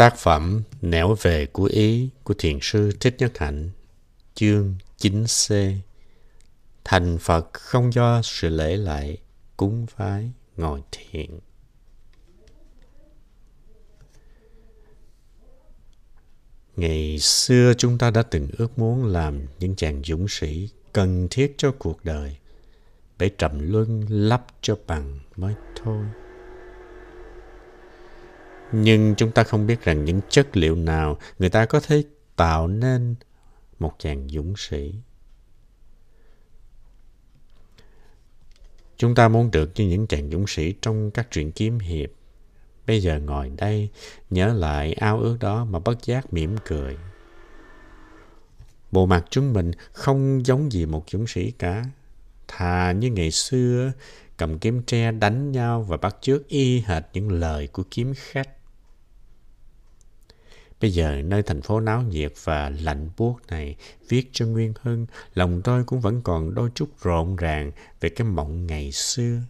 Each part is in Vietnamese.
Tác phẩm Nẻo về của Ý của Thiền sư Thích Nhất Hạnh, chương 9c. Thành Phật không do sự lễ lại, cúng phái, ngồi thiện. Ngày xưa chúng ta đã từng ước muốn làm những chàng dũng sĩ cần thiết cho cuộc đời, để trầm luân lắp cho bằng mới thôi. Nhưng chúng ta không biết rằng những chất liệu nào người ta có thể tạo nên một chàng dũng sĩ. Chúng ta muốn được như những chàng dũng sĩ trong các truyện kiếm hiệp. Bây giờ ngồi đây, nhớ lại ao ước đó mà bất giác mỉm cười. Bộ mặt chúng mình không giống gì một dũng sĩ cả. Thà như ngày xưa, cầm kiếm tre đánh nhau và bắt chước y hệt những lời của kiếm khách. Bây giờ nơi thành phố náo nhiệt và lạnh buốt này, viết cho Nguyên Hưng, lòng tôi cũng vẫn còn đôi chút rộn ràng về cái mộng ngày xưa.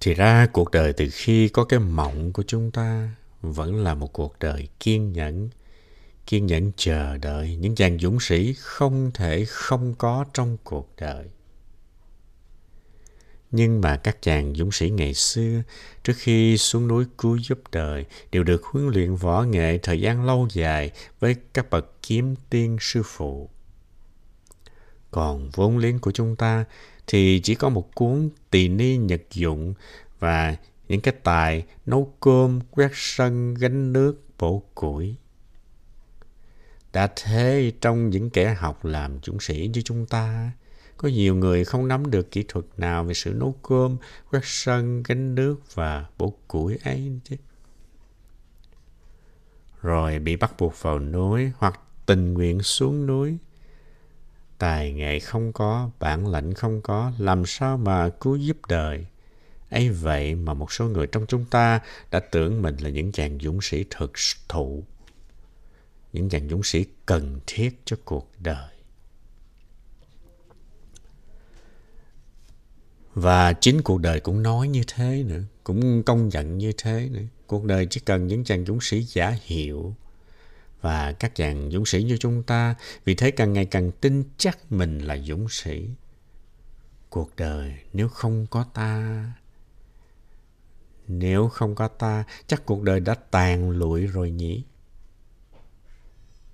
Thì ra cuộc đời từ khi có cái mộng của chúng ta vẫn là một cuộc đời kiên nhẫn, kiên nhẫn chờ đợi những chàng dũng sĩ không thể không có trong cuộc đời. Nhưng mà các chàng dũng sĩ ngày xưa, trước khi xuống núi cứu giúp đời, đều được huấn luyện võ nghệ thời gian lâu dài với các bậc kiếm tiên sư phụ. Còn vốn liếng của chúng ta thì chỉ có một cuốn tỳ ni nhật dụng và những cái tài nấu cơm, quét sân, gánh nước, bổ củi. Đã thế trong những kẻ học làm dũng sĩ như chúng ta, có nhiều người không nắm được kỹ thuật nào về sự nấu cơm, quét sân, gánh nước và bổ củi ấy chứ. Rồi bị bắt buộc vào núi hoặc tình nguyện xuống núi. Tài nghệ không có, bản lĩnh không có, làm sao mà cứu giúp đời. ấy vậy mà một số người trong chúng ta đã tưởng mình là những chàng dũng sĩ thực thụ. Những chàng dũng sĩ cần thiết cho cuộc đời. Và chính cuộc đời cũng nói như thế nữa, cũng công nhận như thế nữa. Cuộc đời chỉ cần những chàng dũng sĩ giả hiệu. Và các chàng dũng sĩ như chúng ta vì thế càng ngày càng tin chắc mình là dũng sĩ. Cuộc đời nếu không có ta, nếu không có ta, chắc cuộc đời đã tàn lụi rồi nhỉ?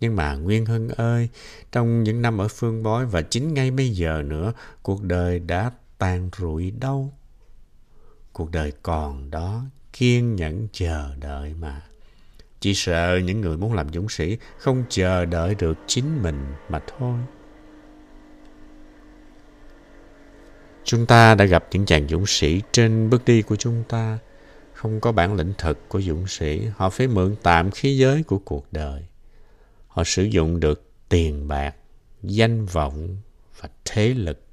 Nhưng mà Nguyên Hưng ơi, trong những năm ở Phương Bói và chính ngay bây giờ nữa, cuộc đời đã tan rụi đâu. Cuộc đời còn đó, kiên nhẫn chờ đợi mà. Chỉ sợ những người muốn làm dũng sĩ không chờ đợi được chính mình mà thôi. Chúng ta đã gặp những chàng dũng sĩ trên bước đi của chúng ta. Không có bản lĩnh thật của dũng sĩ, họ phải mượn tạm khí giới của cuộc đời. Họ sử dụng được tiền bạc, danh vọng và thế lực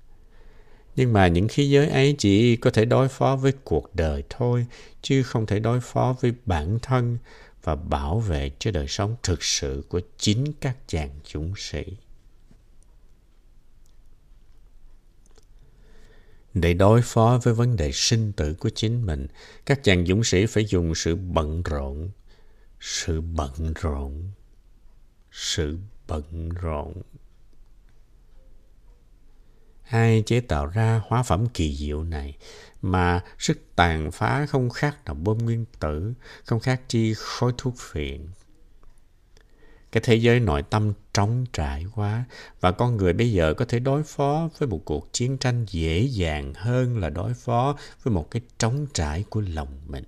nhưng mà những khí giới ấy chỉ có thể đối phó với cuộc đời thôi, chứ không thể đối phó với bản thân và bảo vệ cho đời sống thực sự của chính các chàng dũng sĩ. Để đối phó với vấn đề sinh tử của chính mình, các chàng dũng sĩ phải dùng sự bận rộn, sự bận rộn, sự bận rộn hai chế tạo ra hóa phẩm kỳ diệu này mà sức tàn phá không khác nào bom nguyên tử, không khác chi khói thuốc phiện. Cái thế giới nội tâm trống trải quá và con người bây giờ có thể đối phó với một cuộc chiến tranh dễ dàng hơn là đối phó với một cái trống trải của lòng mình.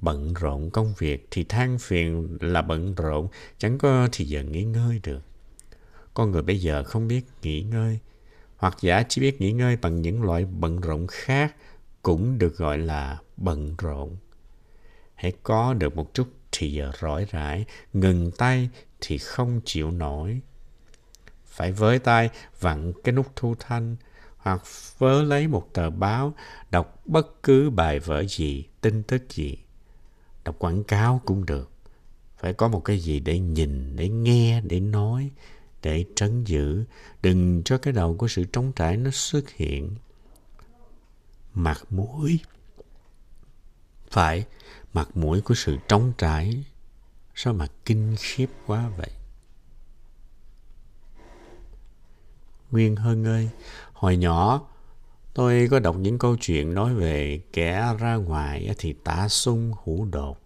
Bận rộn công việc thì than phiền là bận rộn, chẳng có thì giờ nghỉ ngơi được. Con người bây giờ không biết nghỉ ngơi, hoặc giả chỉ biết nghỉ ngơi bằng những loại bận rộn khác cũng được gọi là bận rộn. Hãy có được một chút thì giờ rỗi rãi, ngừng tay thì không chịu nổi. Phải với tay vặn cái nút thu thanh, hoặc vớ lấy một tờ báo, đọc bất cứ bài vở gì, tin tức gì. Đọc quảng cáo cũng được. Phải có một cái gì để nhìn, để nghe, để nói, để trấn giữ, đừng cho cái đầu của sự trống trải nó xuất hiện. Mặt mũi. Phải mặt mũi của sự trống trải. Sao mà kinh khiếp quá vậy? Nguyên hơn ơi hồi nhỏ tôi có đọc những câu chuyện nói về kẻ ra ngoài thì tả sung hủ đột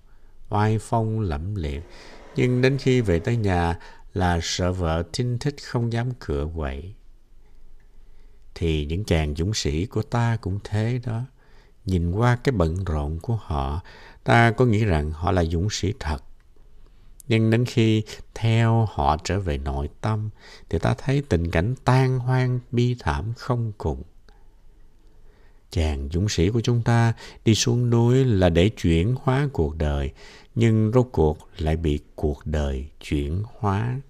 oai phong lẫm liệt. Nhưng đến khi về tới nhà là sợ vợ thinh thích không dám cửa quậy. Thì những chàng dũng sĩ của ta cũng thế đó. Nhìn qua cái bận rộn của họ, ta có nghĩ rằng họ là dũng sĩ thật. Nhưng đến khi theo họ trở về nội tâm, thì ta thấy tình cảnh tan hoang, bi thảm không cùng chàng dũng sĩ của chúng ta đi xuống núi là để chuyển hóa cuộc đời, nhưng rốt cuộc lại bị cuộc đời chuyển hóa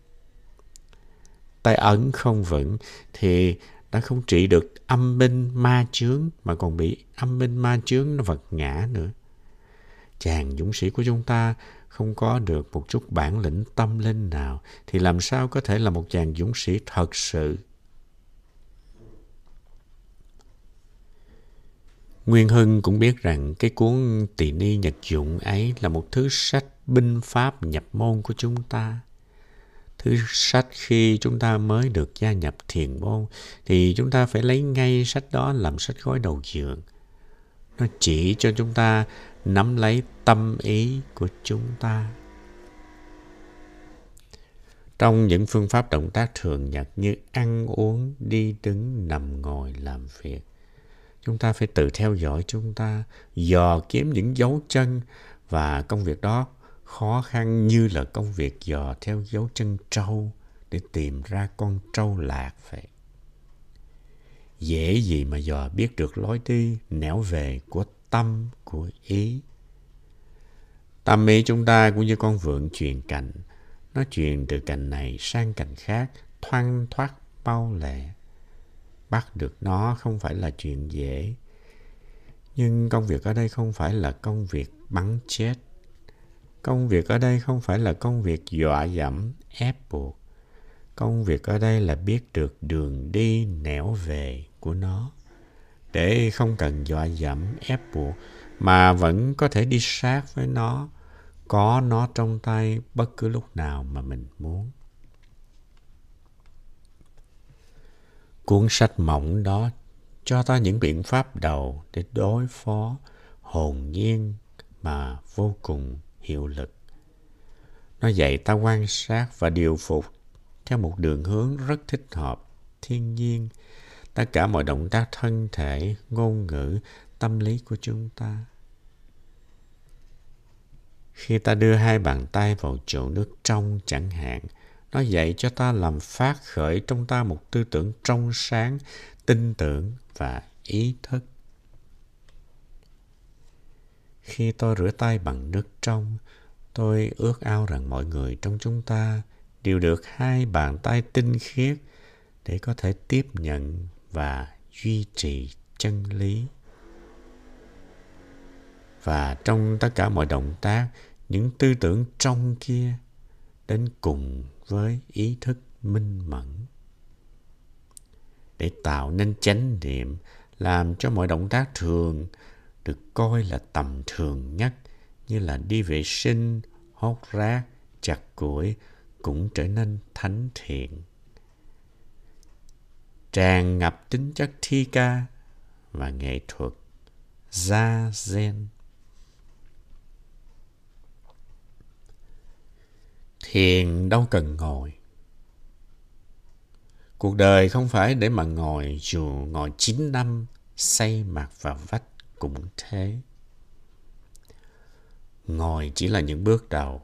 tay ấn không vững thì đã không trị được âm binh ma chướng, mà còn bị âm binh ma chướng nó vật ngã nữa. Chàng dũng sĩ của chúng ta không có được một chút bản lĩnh tâm linh nào, thì làm sao có thể là một chàng dũng sĩ thật sự. Nguyên Hưng cũng biết rằng cái cuốn Tỳ Ni Nhật Dụng ấy là một thứ sách binh pháp nhập môn của chúng ta. Thứ sách khi chúng ta mới được gia nhập thiền môn thì chúng ta phải lấy ngay sách đó làm sách gói đầu giường. Nó chỉ cho chúng ta nắm lấy tâm ý của chúng ta. Trong những phương pháp động tác thường nhật như ăn uống, đi đứng, nằm ngồi, làm việc chúng ta phải tự theo dõi chúng ta dò kiếm những dấu chân và công việc đó khó khăn như là công việc dò theo dấu chân trâu để tìm ra con trâu lạc vậy. Dễ gì mà dò biết được lối đi nẻo về của tâm, của ý. Tâm ý chúng ta cũng như con vượn truyền cành. Nó truyền từ cành này sang cành khác, thoăn thoát bao lẹ. Bắt được nó không phải là chuyện dễ. Nhưng công việc ở đây không phải là công việc bắn chết Công việc ở đây không phải là công việc dọa dẫm, ép buộc. Công việc ở đây là biết được đường đi nẻo về của nó. Để không cần dọa dẫm, ép buộc, mà vẫn có thể đi sát với nó, có nó trong tay bất cứ lúc nào mà mình muốn. Cuốn sách mỏng đó cho ta những biện pháp đầu để đối phó hồn nhiên mà vô cùng hiệu lực. Nó dạy ta quan sát và điều phục theo một đường hướng rất thích hợp, thiên nhiên, tất cả mọi động tác thân thể, ngôn ngữ, tâm lý của chúng ta. Khi ta đưa hai bàn tay vào chỗ nước trong chẳng hạn, nó dạy cho ta làm phát khởi trong ta một tư tưởng trong sáng, tin tưởng và ý thức. Khi tôi rửa tay bằng nước trong, tôi ước ao rằng mọi người trong chúng ta đều được hai bàn tay tinh khiết để có thể tiếp nhận và duy trì chân lý. Và trong tất cả mọi động tác, những tư tưởng trong kia đến cùng với ý thức minh mẫn để tạo nên chánh niệm làm cho mọi động tác thường được coi là tầm thường nhất như là đi vệ sinh, hốt rác, chặt củi cũng trở nên thánh thiện. Tràn ngập tính chất thi ca và nghệ thuật Gia Zen. Thiền đâu cần ngồi. Cuộc đời không phải để mà ngồi dù ngồi 9 năm xây mặt vào vách cũng thế. Ngồi chỉ là những bước đầu.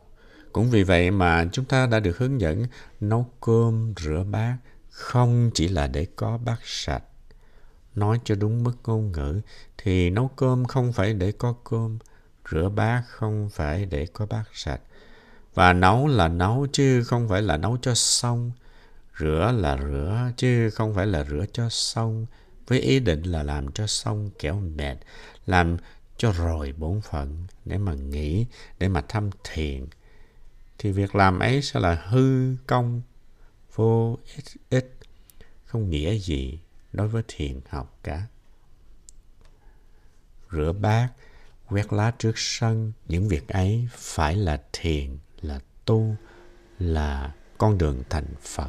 Cũng vì vậy mà chúng ta đã được hướng dẫn nấu cơm, rửa bát, không chỉ là để có bát sạch. Nói cho đúng mức ngôn ngữ thì nấu cơm không phải để có cơm, rửa bát không phải để có bát sạch. Và nấu là nấu chứ không phải là nấu cho xong. Rửa là rửa chứ không phải là rửa cho xong với ý định là làm cho xong kẻo mệt, làm cho rồi bổn phận để mà nghĩ, để mà thăm thiền, thì việc làm ấy sẽ là hư công, vô ích, ích không nghĩa gì đối với thiền học cả. Rửa bát, quét lá trước sân, những việc ấy phải là thiền, là tu, là con đường thành Phật.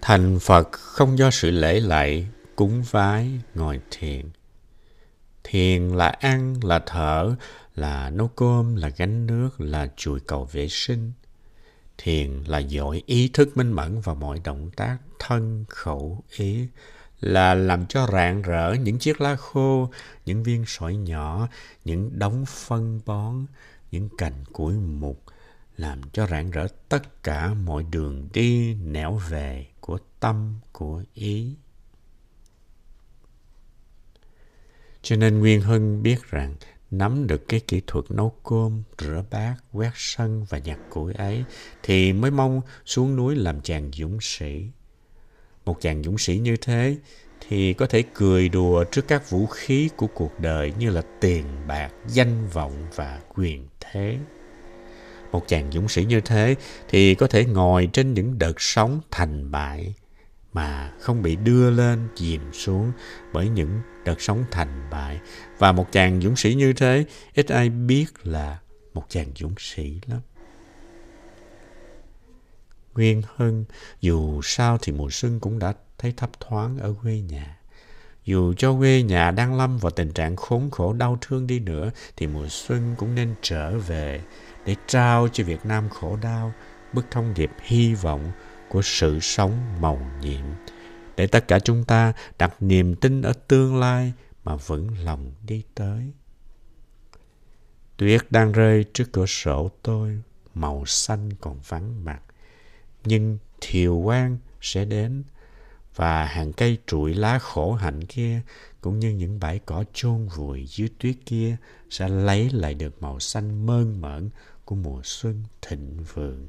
Thành Phật không do sự lễ lạy, cúng vái, ngồi thiền. Thiền là ăn, là thở, là nấu cơm, là gánh nước, là chùi cầu vệ sinh. Thiền là dội ý thức minh mẫn vào mọi động tác thân, khẩu, ý, là làm cho rạng rỡ những chiếc lá khô, những viên sỏi nhỏ, những đống phân bón, những cành củi mục, làm cho rạng rỡ tất cả mọi đường đi nẻo về của tâm, của ý. Cho nên Nguyên Hưng biết rằng nắm được cái kỹ thuật nấu cơm, rửa bát, quét sân và nhặt củi ấy thì mới mong xuống núi làm chàng dũng sĩ. Một chàng dũng sĩ như thế thì có thể cười đùa trước các vũ khí của cuộc đời như là tiền bạc, danh vọng và quyền thế. Một chàng dũng sĩ như thế thì có thể ngồi trên những đợt sóng thành bại mà không bị đưa lên chìm xuống bởi những đợt sóng thành bại. Và một chàng dũng sĩ như thế ít ai biết là một chàng dũng sĩ lắm. Nguyên Hưng, dù sao thì mùa xuân cũng đã thấy thấp thoáng ở quê nhà. Dù cho quê nhà đang lâm vào tình trạng khốn khổ đau thương đi nữa, thì mùa xuân cũng nên trở về để trao cho Việt Nam khổ đau bức thông điệp hy vọng của sự sống màu nhiệm. Để tất cả chúng ta đặt niềm tin ở tương lai mà vững lòng đi tới. Tuyết đang rơi trước cửa sổ tôi, màu xanh còn vắng mặt. Nhưng thiều quang sẽ đến và hàng cây trụi lá khổ hạnh kia cũng như những bãi cỏ chôn vùi dưới tuyết kia sẽ lấy lại được màu xanh mơn mởn của mùa xuân thịnh vượng.